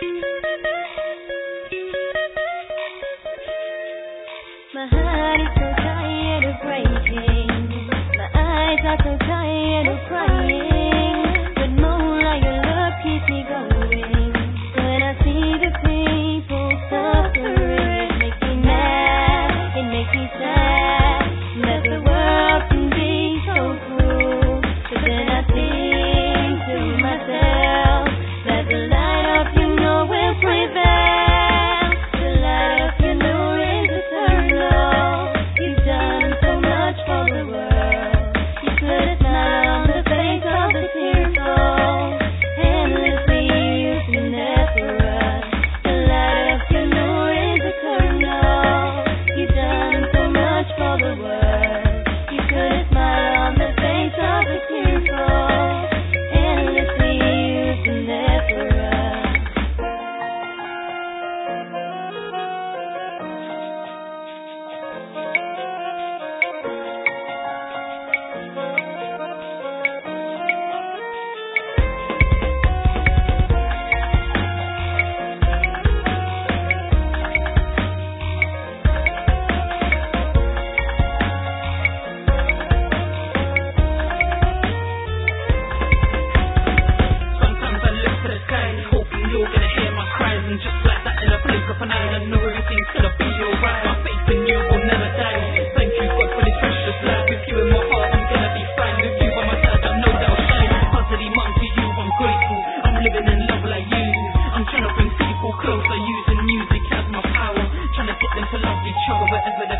thank you forever